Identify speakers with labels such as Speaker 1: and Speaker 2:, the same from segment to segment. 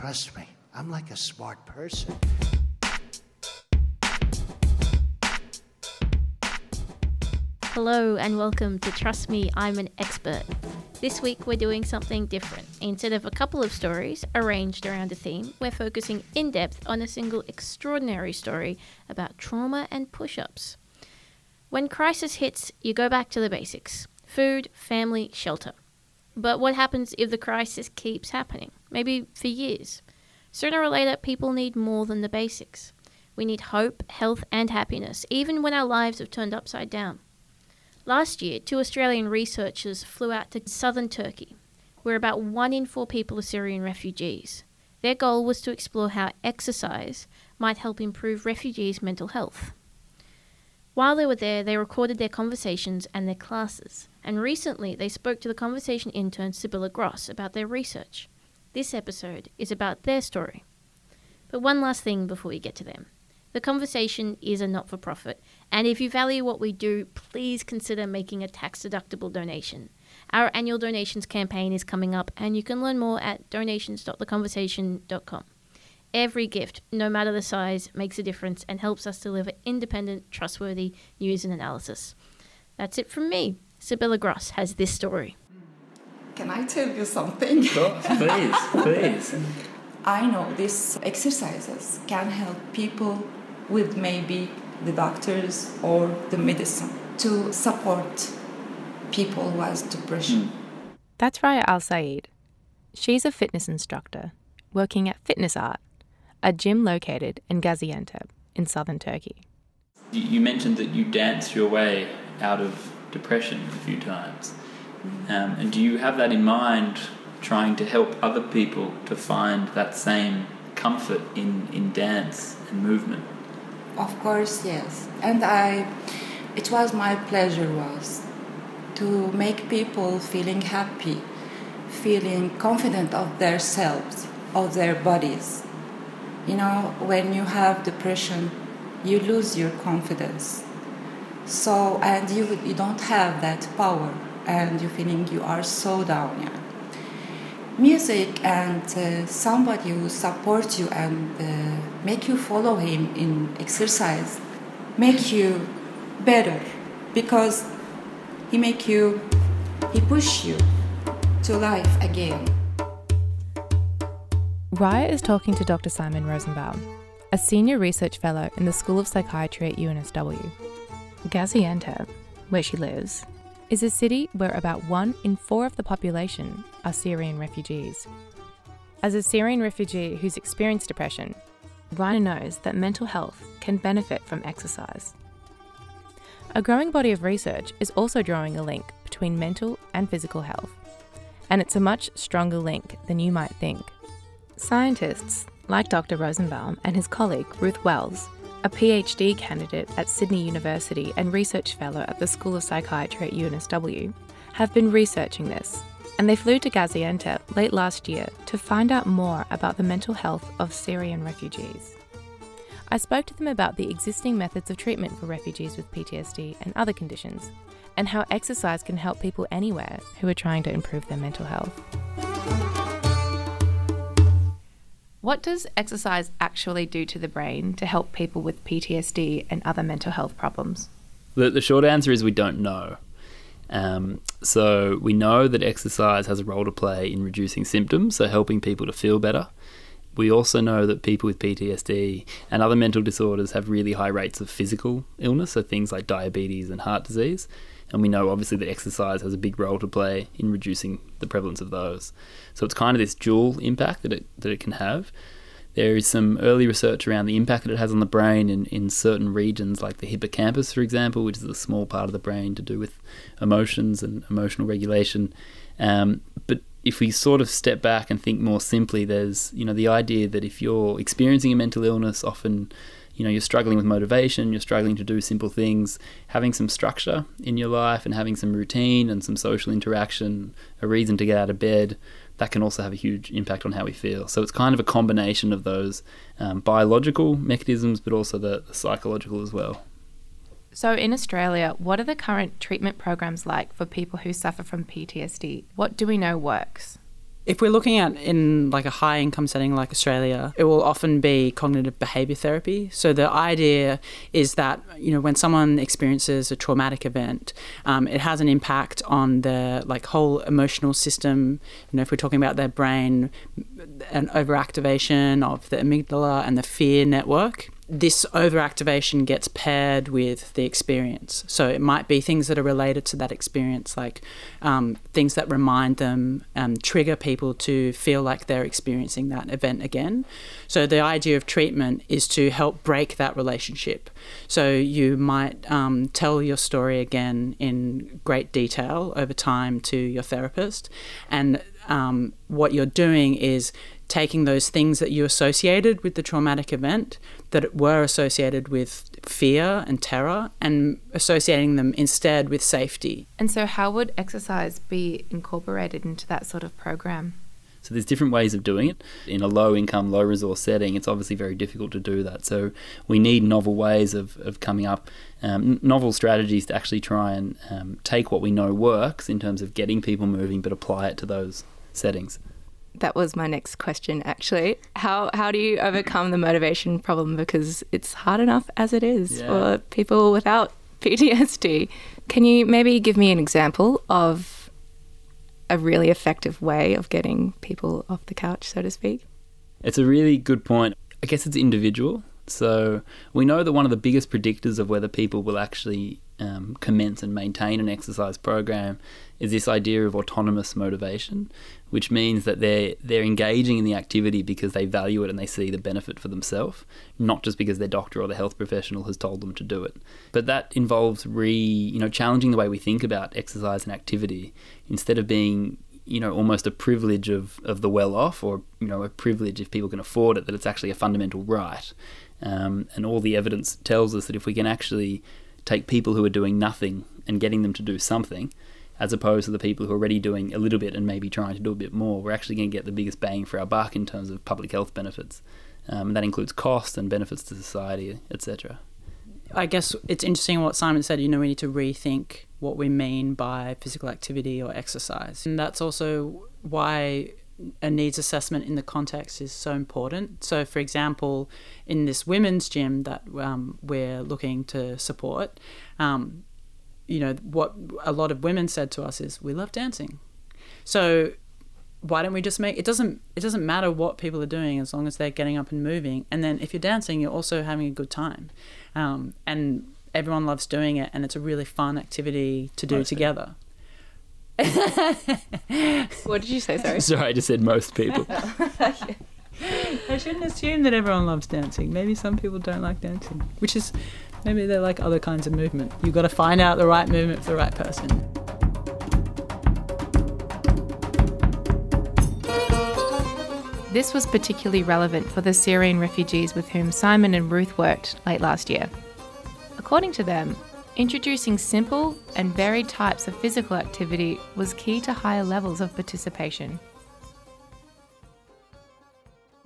Speaker 1: Trust me, I'm like a smart person.
Speaker 2: Hello and welcome to Trust Me, I'm an Expert. This week we're doing something different. Instead of a couple of stories arranged around a theme, we're focusing in depth on a single extraordinary story about trauma and push ups. When crisis hits, you go back to the basics food, family, shelter. But what happens if the crisis keeps happening? Maybe for years. Sooner or later, people need more than the basics. We need hope, health, and happiness, even when our lives have turned upside down. Last year, two Australian researchers flew out to southern Turkey, where about one in four people are Syrian refugees. Their goal was to explore how exercise might help improve refugees' mental health. While they were there, they recorded their conversations and their classes, and recently they spoke to the conversation intern Sibylla Gross about their research. This episode is about their story. But one last thing before we get to them. The conversation is a not for profit, and if you value what we do, please consider making a tax deductible donation. Our annual donations campaign is coming up, and you can learn more at donations.theconversation.com. Every gift, no matter the size, makes a difference and helps us deliver independent, trustworthy news and analysis. That's it from me. Sibylla Gross has this story.
Speaker 3: Can I tell you something?
Speaker 4: please, please.
Speaker 3: I know these exercises can help people with maybe the doctors or the medicine to support people who has depression. Hmm.
Speaker 5: That's Raya Al Saeed. She's a fitness instructor working at Fitness Art, a gym located in Gaziantep in southern Turkey.
Speaker 4: You mentioned that you danced your way out of depression a few times. Um, and do you have that in mind, trying to help other people to find that same comfort in, in dance and movement?
Speaker 3: Of course, yes. And I, it was my pleasure was to make people feeling happy, feeling confident of themselves, of their bodies. You know, when you have depression, you lose your confidence. So, and you, you don't have that power, and you're feeling you are so down. Yeah. Music and uh, somebody who supports you and uh, make you follow him in exercise make you better because he make you he push you to life again
Speaker 5: Raya is talking to Dr. Simon Rosenbaum, a senior research fellow in the School of Psychiatry at UNSW. Gaziantep, where she lives, is a city where about one in four of the population are Syrian refugees. As a Syrian refugee who's experienced depression, Raya knows that mental health can benefit from exercise. A growing body of research is also drawing a link between mental and physical health, and it's a much stronger link than you might think. Scientists like Dr. Rosenbaum and his colleague Ruth Wells, a PhD candidate at Sydney University and research fellow at the School of Psychiatry at UNSW, have been researching this, and they flew to Gaziantep late last year to find out more about the mental health of Syrian refugees. I spoke to them about the existing methods of treatment for refugees with PTSD and other conditions, and how exercise can help people anywhere who are trying to improve their mental health. What does exercise actually do to the brain to help people with PTSD and other mental health problems?
Speaker 4: The, the short answer is we don't know. Um, so we know that exercise has a role to play in reducing symptoms, so helping people to feel better. We also know that people with PTSD and other mental disorders have really high rates of physical illness, so things like diabetes and heart disease. And we know obviously that exercise has a big role to play in reducing the prevalence of those. So it's kind of this dual impact that it, that it can have. There is some early research around the impact that it has on the brain in, in certain regions, like the hippocampus, for example, which is a small part of the brain to do with emotions and emotional regulation. Um, but if we sort of step back and think more simply, there's you know the idea that if you're experiencing a mental illness, often you know you're struggling with motivation, you're struggling to do simple things, having some structure in your life and having some routine and some social interaction, a reason to get out of bed, that can also have a huge impact on how we feel. So it's kind of a combination of those um, biological mechanisms, but also the, the psychological as well.
Speaker 5: So, in Australia, what are the current treatment programs like for people who suffer from PTSD? What do we know works?
Speaker 6: If we're looking at in like a high income setting like Australia, it will often be cognitive behavior therapy. So the idea is that you know when someone experiences a traumatic event, um, it has an impact on their like whole emotional system. You know, if we're talking about their brain, an overactivation of the amygdala and the fear network this overactivation gets paired with the experience. So it might be things that are related to that experience, like um, things that remind them, um, trigger people to feel like they're experiencing that event again. So the idea of treatment is to help break that relationship. So you might um, tell your story again in great detail over time to your therapist, and um, what you're doing is taking those things that you associated with the traumatic event that were associated with fear and terror and associating them instead with safety.
Speaker 5: And so, how would exercise be incorporated into that sort of program?
Speaker 4: So there's different ways of doing it. In a low income, low resource setting, it's obviously very difficult to do that. So we need novel ways of, of coming up, um, novel strategies to actually try and um, take what we know works in terms of getting people moving, but apply it to those settings
Speaker 5: that was my next question actually. How how do you overcome the motivation problem because it's hard enough as it is yeah. for people without PTSD? Can you maybe give me an example of a really effective way of getting people off the couch, so to speak?
Speaker 4: It's a really good point. I guess it's individual. So we know that one of the biggest predictors of whether people will actually um, commence and maintain an exercise program is this idea of autonomous motivation, which means that they're they're engaging in the activity because they value it and they see the benefit for themselves, not just because their doctor or the health professional has told them to do it. But that involves re you know challenging the way we think about exercise and activity instead of being you know almost a privilege of, of the well off or you know a privilege if people can afford it that it's actually a fundamental right um, and all the evidence tells us that if we can actually take people who are doing nothing and getting them to do something as opposed to the people who are already doing a little bit and maybe trying to do a bit more. We're actually going to get the biggest bang for our buck in terms of public health benefits. Um, that includes costs and benefits to society, etc.
Speaker 6: I guess it's interesting what Simon said. You know, we need to rethink what we mean by physical activity or exercise. And that's also why a needs assessment in the context is so important. So, for example, in this women's gym that um, we're looking to support, um, you know, what a lot of women said to us is, "We love dancing." So why don't we just make it doesn't it doesn't matter what people are doing as long as they're getting up and moving and then if you're dancing you're also having a good time um, and everyone loves doing it and it's a really fun activity to do together
Speaker 5: what did you say sorry
Speaker 4: sorry i just said most people
Speaker 6: i shouldn't assume that everyone loves dancing maybe some people don't like dancing which is Maybe they're like other kinds of movement. You've got to find out the right movement for the right person.
Speaker 5: This was particularly relevant for the Syrian refugees with whom Simon and Ruth worked late last year. According to them, introducing simple and varied types of physical activity was key to higher levels of participation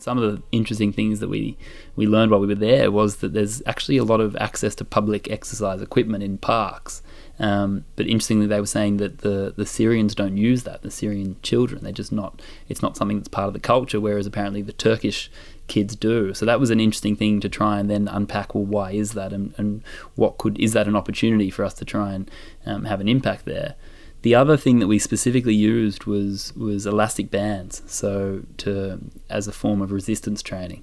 Speaker 4: some of the interesting things that we we learned while we were there was that there's actually a lot of access to public exercise equipment in parks. Um, but interestingly, they were saying that the, the Syrians don't use that. The Syrian children, they're just not. It's not something that's part of the culture. Whereas apparently the Turkish kids do. So that was an interesting thing to try and then unpack. Well, why is that, and, and what could is that an opportunity for us to try and um, have an impact there? The other thing that we specifically used was was elastic bands, so to as a form of resistance training.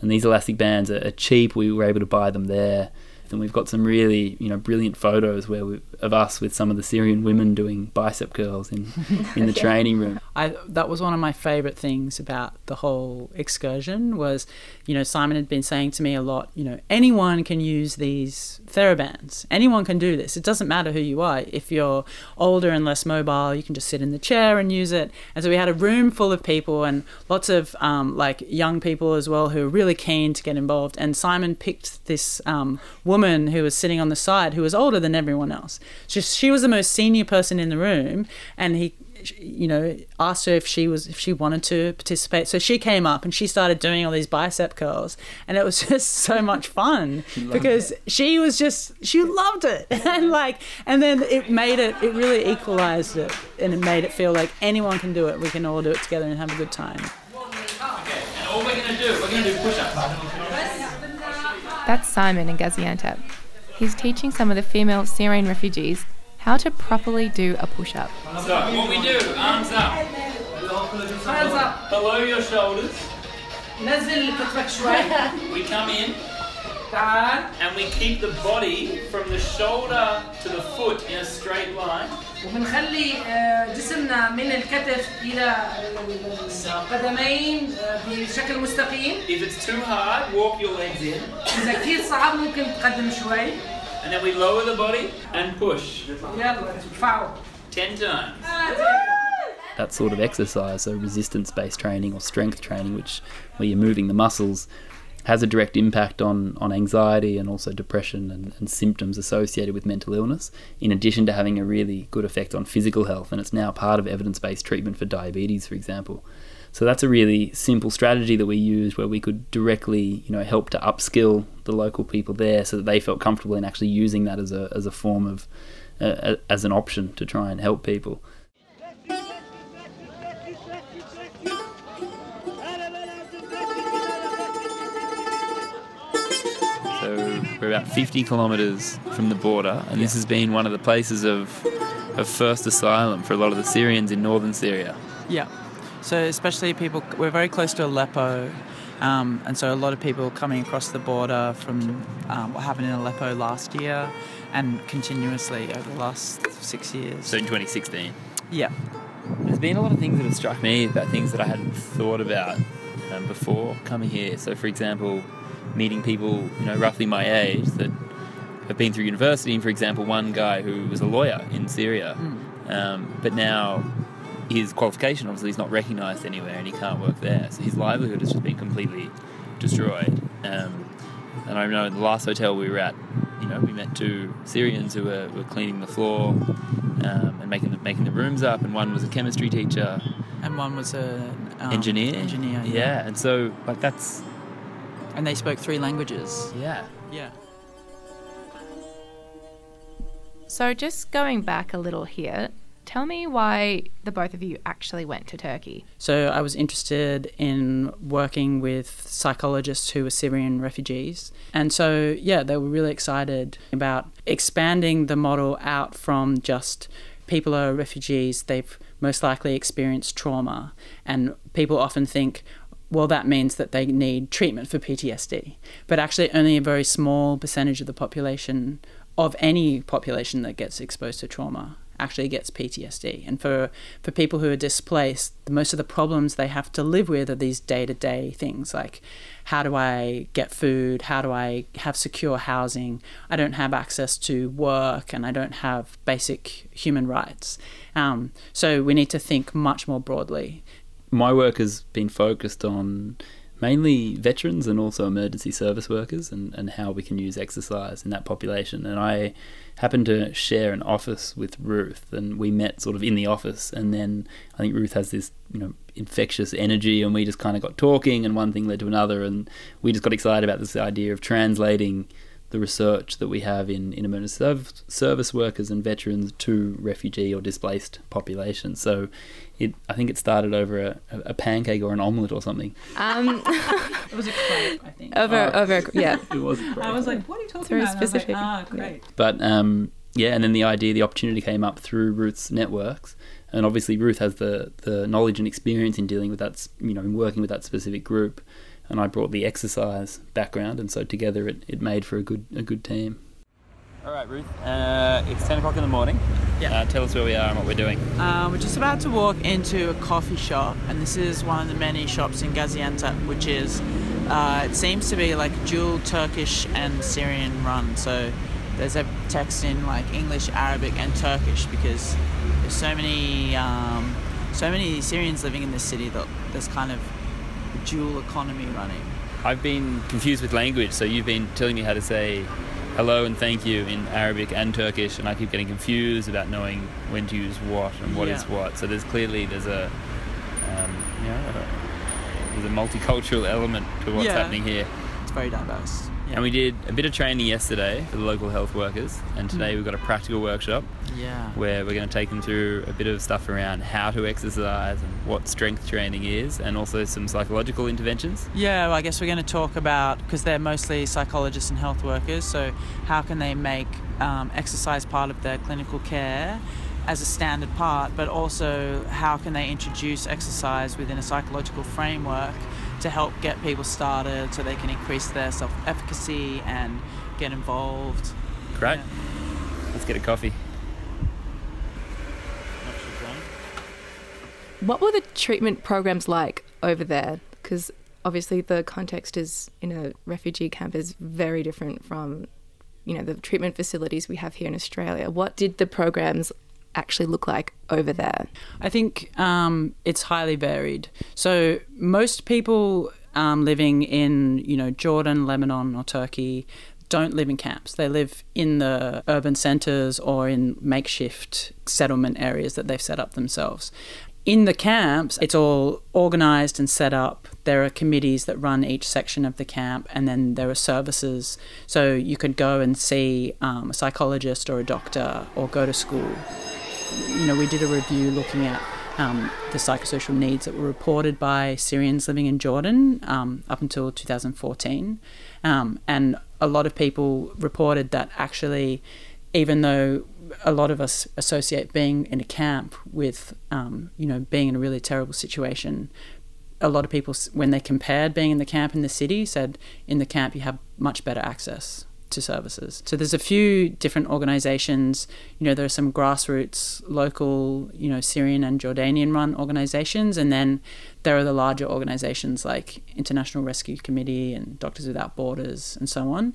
Speaker 4: And these elastic bands are, are cheap. We were able to buy them there and we've got some really you know brilliant photos where we, of us with some of the Syrian women doing bicep curls in in the yeah. training room.
Speaker 6: I that was one of my favorite things about the whole excursion was you know Simon had been saying to me a lot you know anyone can use these therabands. Anyone can do this. It doesn't matter who you are. If you're older and less mobile you can just sit in the chair and use it. And so we had a room full of people and lots of um, like young people as well who were really keen to get involved. And Simon picked this um, woman woman who was sitting on the side who was older than everyone else. She, she was the most senior person in the room, and he you know, asked her if she was if she wanted to participate. So she came up and she started doing all these bicep curls, and it was just so much fun because she was just she loved it, and like, and then it made it it really equalized it, and it made it feel like anyone can do it. We can all do it together and have a good time.
Speaker 4: Okay, And all we're going to do, we're going to do push-ups.
Speaker 5: That's Simon in Gaziantep. He's teaching some of the female Syrian refugees how to properly do a push up.
Speaker 4: What we do, arms up. Hands up. Below your shoulders. we come in. And we keep the body from the shoulder to the foot in a straight line.
Speaker 7: وبنخلي آه، جسمنا من الكتف الى القدمين آه، بشكل مستقيم
Speaker 4: If it's too hard, walk your legs in.
Speaker 7: اذا كثير صعب ممكن تقدم شوي
Speaker 4: And then we lower the body and push.
Speaker 7: يلا ارفعوا
Speaker 4: 10 times. That sort of exercise, so resistance based training or strength training, which where you're moving the muscles, has a direct impact on, on anxiety and also depression and, and symptoms associated with mental illness, in addition to having a really good effect on physical health. And it's now part of evidence based treatment for diabetes, for example. So that's a really simple strategy that we used where we could directly, you know, help to upskill the local people there so that they felt comfortable in actually using that as a, as a form of, uh, as an option to try and help people. We're about 50 kilometres from the border, and this has been one of the places of, of first asylum for a lot of the Syrians in northern Syria.
Speaker 6: Yeah. So especially people, we're very close to Aleppo, um, and so a lot of people coming across the border from um, what happened in Aleppo last year, and continuously over the last six years.
Speaker 4: So in 2016.
Speaker 6: yeah.
Speaker 4: There's been a lot of things that have struck me about things that I hadn't thought about um, before coming here. So, for example, meeting people, you know, roughly my age that have been through university. And for example, one guy who was a lawyer in Syria, um, but now his qualification obviously is not recognised anywhere, and he can't work there. So his livelihood has just been completely destroyed. Um, and I know in the last hotel we were at, you know, we met two Syrians who were, were cleaning the floor um, and making the, making the rooms up, and one was a chemistry teacher,
Speaker 6: And one was a um,
Speaker 4: engineer,
Speaker 6: Engineer.
Speaker 4: yeah. And so like that's
Speaker 6: And they spoke three languages.
Speaker 4: yeah.
Speaker 6: Yeah.
Speaker 5: So, just going back a little here, tell me why the both of you actually went to Turkey.
Speaker 6: So I was interested in working with psychologists who were Syrian refugees. And so, yeah, they were really excited about expanding the model out from just people are refugees, they've most likely experienced trauma. And people often think, well, that means that they need treatment for PTSD. But actually, only a very small percentage of the population, of any population that gets exposed to trauma, actually gets PTSD. And for, for people who are displaced, most of the problems they have to live with are these day to day things like how do I get food? How do I have secure housing? I don't have access to work and I don't have basic human rights. Um, so we need to think much more broadly.
Speaker 4: My work has been focused on mainly veterans and also emergency service workers and, and how we can use exercise in that population. And I happened to share an office with Ruth and we met sort of in the office and then I think Ruth has this, you know, infectious energy and we just kind of got talking and one thing led to another and we just got excited about this idea of translating the research that we have in, in emergency serv- service workers and veterans to refugee or displaced populations. So it, I think it started over a, a pancake or an omelette or something.
Speaker 5: Um,
Speaker 6: It was a crepe, I think.
Speaker 5: over, over, yeah.
Speaker 4: It was
Speaker 6: I was like, what are you talking
Speaker 5: very
Speaker 6: about? And I was like,
Speaker 5: specific.
Speaker 6: ah, great.
Speaker 4: But um, yeah, and then the idea, the opportunity came up through Ruth's networks, and obviously Ruth has the the knowledge and experience in dealing with that, you know, in working with that specific group, and I brought the exercise background, and so together it, it made for a good a good team. All right, Ruth. Uh, it's ten o'clock in the morning.
Speaker 6: Yeah.
Speaker 4: Uh, tell us where we are and what we're doing.
Speaker 6: Um, we're just about to walk into a coffee shop, and this is one of the many shops in Gaziantep, which is, uh, it seems to be like dual Turkish and Syrian run. So there's a text in like English, Arabic, and Turkish because there's so many, um, so many Syrians living in this city that there's kind of a dual economy running.
Speaker 4: I've been confused with language, so you've been telling me how to say hello and thank you in Arabic and Turkish, and I keep getting confused about knowing when to use what and what is
Speaker 6: Yeah.
Speaker 4: what. So there's clearly there's a um, you know, there's a multicultural element to what's
Speaker 6: Yeah.
Speaker 4: happening here.
Speaker 6: It's very diverse.
Speaker 4: And we did a bit of training yesterday for the local health workers, and today we've got a practical workshop
Speaker 6: yeah.
Speaker 4: where we're going to take them through a bit of stuff around how to exercise and what strength training is, and also some psychological interventions.
Speaker 6: Yeah, well, I guess we're going to talk about because they're mostly psychologists and health workers. So, how can they make um, exercise part of their clinical care as a standard part, but also how can they introduce exercise within a psychological framework to help get people started so they can increase their self efficacy and get involved.
Speaker 4: Great.
Speaker 6: Yeah.
Speaker 4: Let's get a coffee.
Speaker 5: What were the treatment programs like over there? Because obviously the context is in a refugee camp is very different from, you know, the treatment facilities we have here in Australia. What did the programs actually look like over there?
Speaker 6: I think um, it's highly varied. So most people um, living in you know Jordan, Lebanon, or Turkey don't live in camps. They live in the urban centres or in makeshift settlement areas that they've set up themselves. In the camps, it's all organised and set up. There are committees that run each section of the camp, and then there are services. So you could go and see um, a psychologist or a doctor or go to school you know, we did a review looking at um, the psychosocial needs that were reported by Syrians living in Jordan um, up until 2014. Um, and a lot of people reported that actually, even though a lot of us associate being in a camp with, um, you know, being in a really terrible situation, a lot of people, when they compared being in the camp in the city, said in the camp you have much better access to services. So there's a few different organizations. You know, there are some grassroots, local, you know, Syrian and Jordanian run organizations, and then there are the larger organizations like International Rescue Committee and Doctors Without Borders and so on.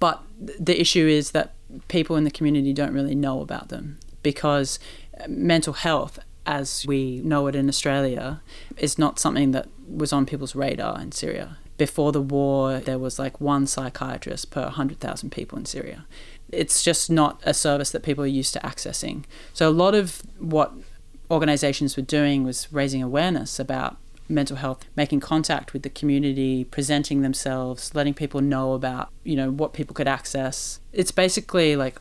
Speaker 6: But the issue is that people in the community don't really know about them because uh, mental health as we know it in Australia is not something that was on people's radar in Syria. Before the war, there was like one psychiatrist per 100,000 people in Syria. It's just not a service that people are used to accessing. So, a lot of what organizations were doing was raising awareness about mental health, making contact with the community, presenting themselves, letting people know about, you know, what people could access. It's basically like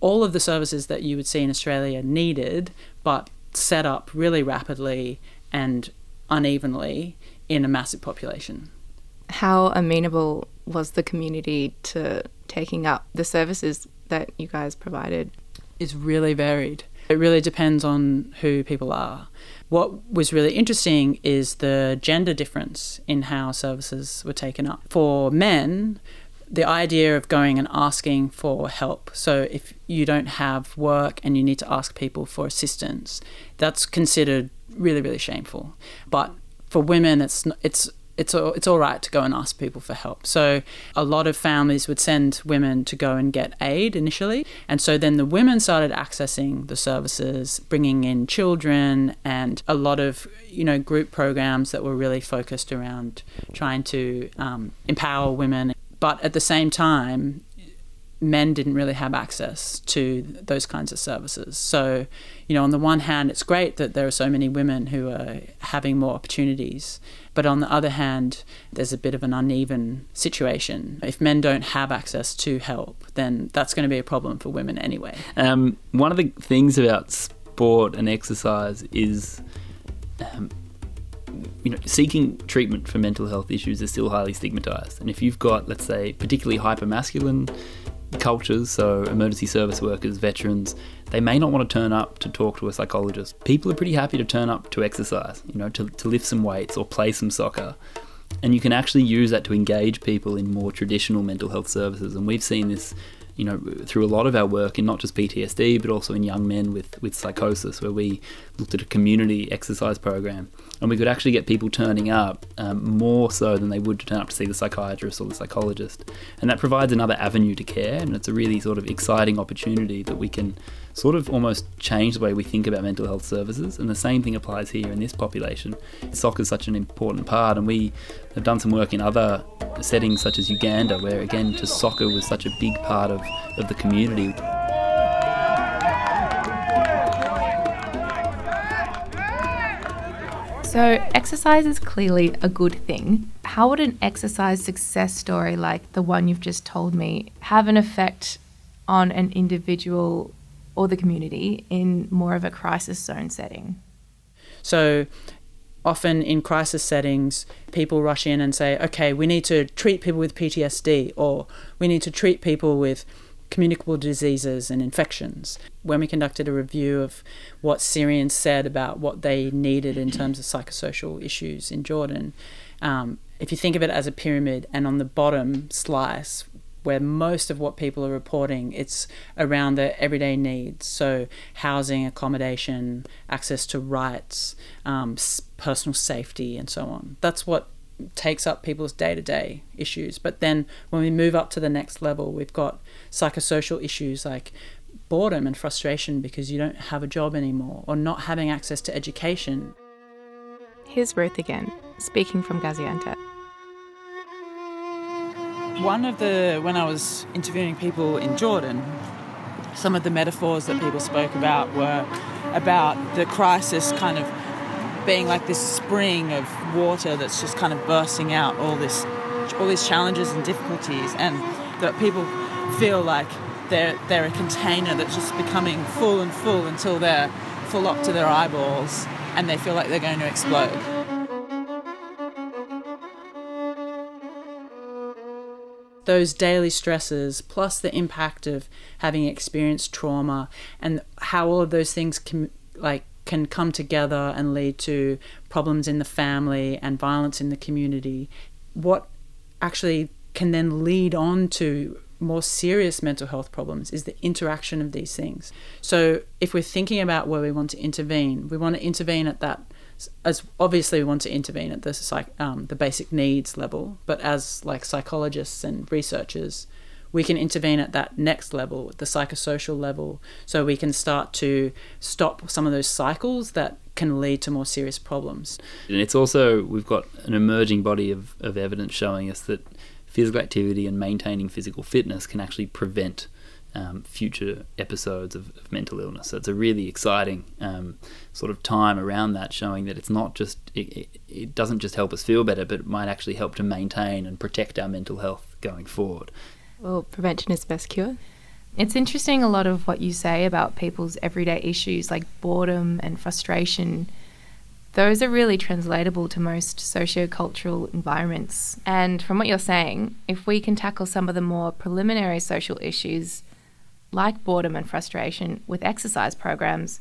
Speaker 6: all of the services that you would see in Australia needed, but set up really rapidly and unevenly in a massive population.
Speaker 5: How amenable was the community to taking up the services that you guys provided?
Speaker 6: It's really varied. It really depends on who people are. What was really interesting is the gender difference in how services were taken up. For men, the idea of going and asking for help. So if you don't have work and you need to ask people for assistance, that's considered really really shameful. But for women, it's it's it's all, it's all right to go and ask people for help. So a lot of families would send women to go and get aid initially, and so then the women started accessing the services, bringing in children, and a lot of you know group programs that were really focused around trying to um, empower women. But at the same time, men didn't really have access to those kinds of services. So, you know, on the one hand, it's great that there are so many women who are having more opportunities. But on the other hand, there's a bit of an uneven situation. If men don't have access to help, then that's going to be a problem for women anyway.
Speaker 4: Um, one of the things about sport and exercise is, um, you know, seeking treatment for mental health issues is still highly stigmatized. And if you've got, let's say, particularly hypermasculine cultures, so emergency service workers, veterans, they may not want to turn up to talk to a psychologist. People are pretty happy to turn up to exercise, you know, to, to lift some weights or play some soccer. And you can actually use that to engage people in more traditional mental health services. And we've seen this, you know, through a lot of our work in not just PTSD, but also in young men with, with psychosis, where we looked at a community exercise program. And we could actually get people turning up um, more so than they would to turn up to see the psychiatrist or the psychologist. And that provides another avenue to care. And it's a really sort of exciting opportunity that we can sort of almost change the way we think about mental health services. And the same thing applies here in this population. Soccer is such an important part, and we have done some work in other settings such as Uganda, where again, just soccer was such a big part of, of the community.
Speaker 5: So, exercise is clearly a good thing. How would an exercise success story like the one you've just told me have an effect on an individual or the community in more of a crisis zone setting?
Speaker 6: So, often in crisis settings, people rush in and say, okay, we need to treat people with PTSD or we need to treat people with communicable diseases and infections. When we conducted a review of what Syrians said about what they needed in terms of psychosocial issues in Jordan, um, if you think of it as a pyramid and on the bottom slice, where most of what people are reporting, it's around their everyday needs. So, housing, accommodation, access to rights, um, personal safety, and so on. That's what takes up people's day to day issues. But then when we move up to the next level, we've got psychosocial issues like boredom and frustration because you don't have a job anymore or not having access to education.
Speaker 5: Here's Ruth again, speaking from Gaziantep.
Speaker 6: One of the, when I was interviewing people in Jordan, some of the metaphors that people spoke about were about the crisis kind of being like this spring of water that's just kind of bursting out all this all these challenges and difficulties and that people feel like they're they're a container that's just becoming full and full until they're full up to their eyeballs and they feel like they're going to explode. Those daily stresses, plus the impact of having experienced trauma, and how all of those things can like can come together and lead to problems in the family and violence in the community, what actually can then lead on to more serious mental health problems is the interaction of these things. So if we're thinking about where we want to intervene, we want to intervene at that as obviously we want to intervene at the psych, um, the basic needs level, but as like psychologists and researchers, we can intervene at that next level, the psychosocial level, so we can start to stop some of those cycles that can lead to more serious problems.
Speaker 4: And it's also, we've got an emerging body of, of evidence showing us that physical activity and maintaining physical fitness can actually prevent um, future episodes of, of, mental illness. So it's a really exciting um, sort of time around that, showing that it's not just, it, it, it doesn't just help us feel better, but it might actually help to maintain and protect our mental health going forward.
Speaker 5: Well, prevention is best cure. It's interesting a lot of what you say about people's everyday issues like boredom and frustration. Those are really translatable to most sociocultural environments. And from what you're saying, if we can tackle some of the more preliminary social issues like boredom and frustration with exercise programs,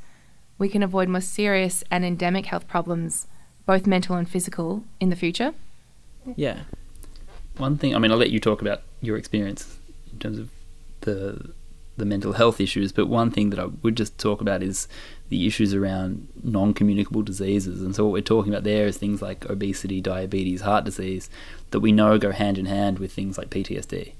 Speaker 5: we can avoid more serious and endemic health problems, both mental and physical, in the future.
Speaker 6: Yeah,
Speaker 4: one thing, I mean, I'll let you talk about your experience in terms of the the mental health issues, but one thing that I would just talk about is the issues around non-communicable diseases. And so what we're talking about there is things like obesity, diabetes, heart disease that we know go hand in hand with things like PTSD.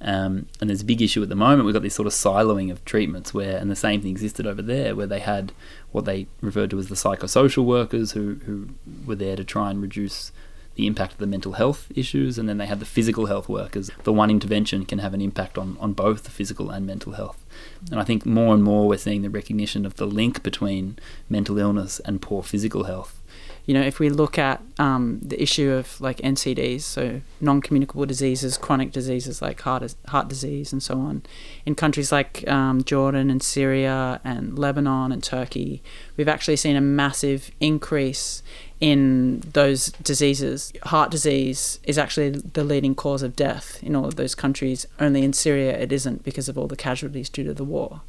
Speaker 4: Um, and there's a big issue at the moment. We've got this sort of siloing of treatments where, and the same thing existed over there, where they had what they referred to as the psychosocial workers who, who were there to try and reduce the impact of the mental health issues, and then they had the physical health workers. The one intervention can have an impact on, on both the physical and mental health. And I think more and more we're seeing the recognition of the link between mental illness and poor physical health.
Speaker 6: You know, if we look at um, the issue of like NCDs, so non communicable diseases, chronic diseases like heart, heart disease, and so on, in countries like um, Jordan and Syria and Lebanon and Turkey, we've actually seen a massive increase in those diseases. Heart disease is actually the leading cause of death in all of those countries. Only in Syria it isn't because of all the casualties due to the war.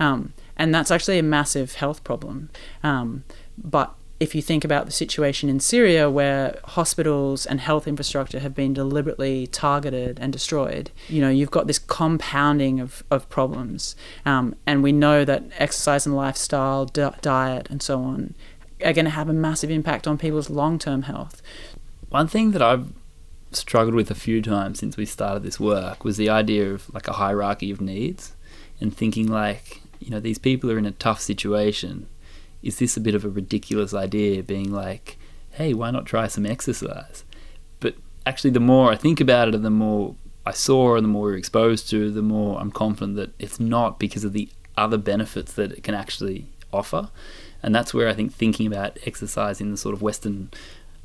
Speaker 6: Um, and that's actually a massive health problem. Um, but if you think about the situation in Syria, where hospitals and health infrastructure have been deliberately targeted and destroyed, you know, you've got this compounding of, of problems. Um, and we know that exercise and lifestyle, di- diet, and so on are going to have a massive impact on people's long term health.
Speaker 4: One thing that I've struggled with a few times since we started this work was the idea of like a hierarchy of needs and thinking like, you know, these people are in a tough situation. Is this a bit of a ridiculous idea being like, hey, why not try some exercise? But actually, the more I think about it and the more I saw and the more we're exposed to, the more I'm confident that it's not because of the other benefits that it can actually offer. And that's where I think thinking about exercise in the sort of Western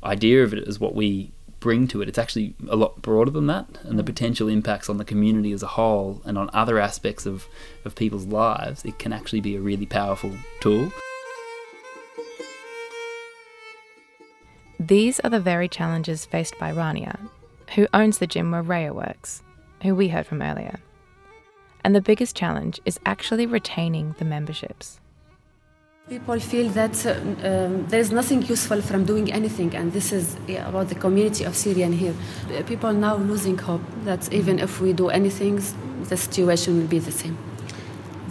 Speaker 4: idea of it is what we bring to it. It's actually a lot broader than that, and the mm. potential impacts on the community as a whole and on other aspects of, of people's lives, it can actually be a really powerful tool.
Speaker 5: These are the very challenges faced by Rania, who owns the gym where Raya works, who we heard from earlier. And the biggest challenge is actually retaining the memberships.
Speaker 8: People feel that uh, um, there is nothing useful from doing anything, and this is about the community of Syrian here. People now losing hope that even if we do anything, the situation will be the same.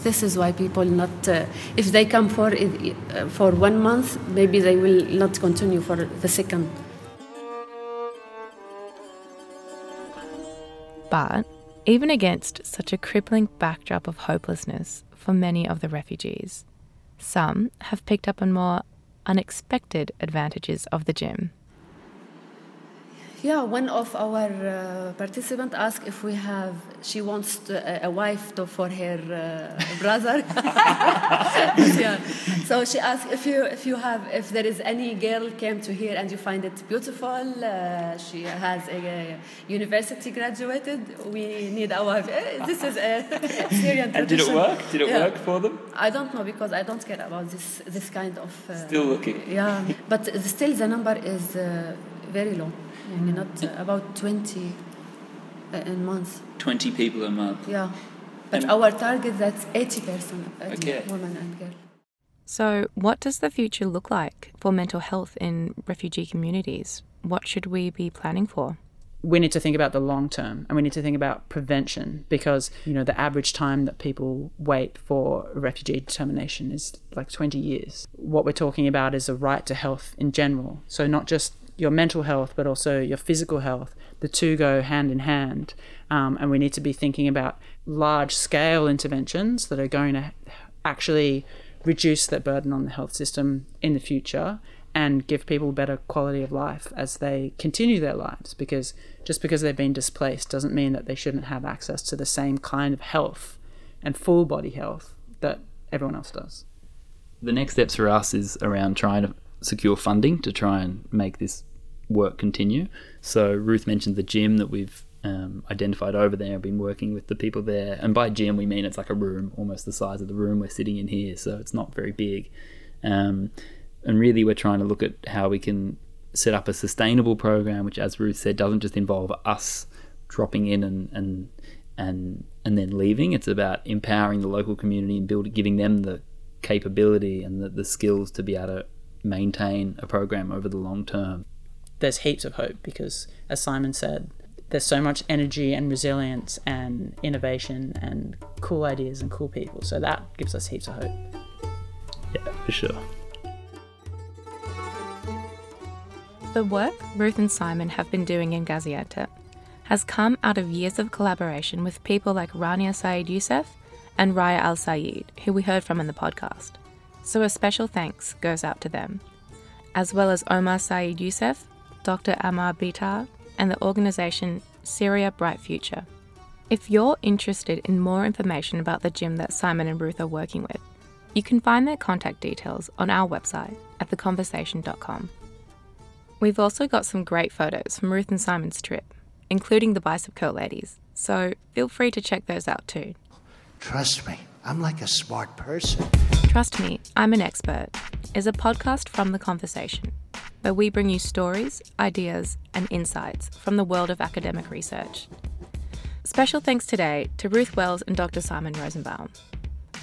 Speaker 8: This is why people not, uh, if they come for uh, for one month, maybe they will not continue for the second.
Speaker 5: But even against such a crippling backdrop of hopelessness for many of the refugees, some have picked up on more unexpected advantages of the gym.
Speaker 8: Yeah, one of our uh, participants asked if we have, she wants to, a, a wife to, for her uh, brother. yeah. So she asked if you, if you have, if there is any girl came to here and you find it beautiful, uh, she has a, a university graduated, we need a wife. Eh, This is a Syrian tradition.
Speaker 4: And did it work? Did it
Speaker 8: Yeah.
Speaker 4: work for them?
Speaker 8: I don't know because I don't care about this, this kind of. Uh,
Speaker 4: Still looking.
Speaker 8: yeah, but still the number is uh, very low. يعني not uh, about 20 uh, in month.
Speaker 4: 20 people a month.
Speaker 8: Yeah, but
Speaker 4: And-
Speaker 8: our target that's 80 person, 80
Speaker 4: Okay.
Speaker 8: women and girls.
Speaker 5: So, what does the future look like for mental health in refugee communities? What should we be planning for?
Speaker 6: we need to think about the long term and we need to think about prevention because you know the average time that people wait for a refugee determination is like 20 years what we're talking about is a right to health in general so not just your mental health but also your physical health the two go hand in hand um, and we need to be thinking about large scale interventions that are going to actually reduce that burden on the health system in the future and give people better quality of life as they continue their lives because just because they've been displaced doesn't mean that they shouldn't have access to the same kind of health and full body health that everyone else does.
Speaker 4: The next steps for us is around trying to secure funding to try and make this work continue. So Ruth mentioned the gym that we've um, identified over there. I've been working with the people there, and by gym we mean it's like a room, almost the size of the room we're sitting in here. So it's not very big. Um, and really, we're trying to look at how we can set up a sustainable program, which, as Ruth said, doesn't just involve us dropping in and and and and then leaving. It's about empowering the local community and building, giving them the capability and the, the skills to be able to maintain a program over the long term.
Speaker 6: There's heaps of hope because, as Simon said, there's so much energy and resilience and innovation and cool ideas and cool people. So that gives us heaps of hope.
Speaker 4: Yeah, for sure.
Speaker 5: The work Ruth and Simon have been doing in Gaziantep has come out of years of collaboration with people like Rania Saeed Youssef and Raya Al Sayed, who we heard from in the podcast. So a special thanks goes out to them, as well as Omar Saeed Youssef, Dr. Amar Bitar, and the organisation Syria Bright Future. If you're interested in more information about the gym that Simon and Ruth are working with, you can find their contact details on our website at theconversation.com. We've also got some great photos from Ruth and Simon's trip, including the bicep curl ladies, so feel free to check those out too.
Speaker 1: Trust me, I'm like a smart person.
Speaker 5: Trust Me, I'm an Expert is a podcast from The Conversation, where we bring you stories, ideas, and insights from the world of academic research. Special thanks today to Ruth Wells and Dr. Simon Rosenbaum.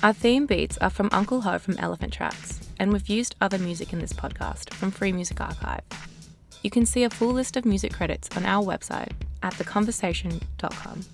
Speaker 5: Our theme beats are from Uncle Ho from Elephant Tracks, and we've used other music in this podcast from Free Music Archive. You can see a full list of music credits on our website at theconversation.com.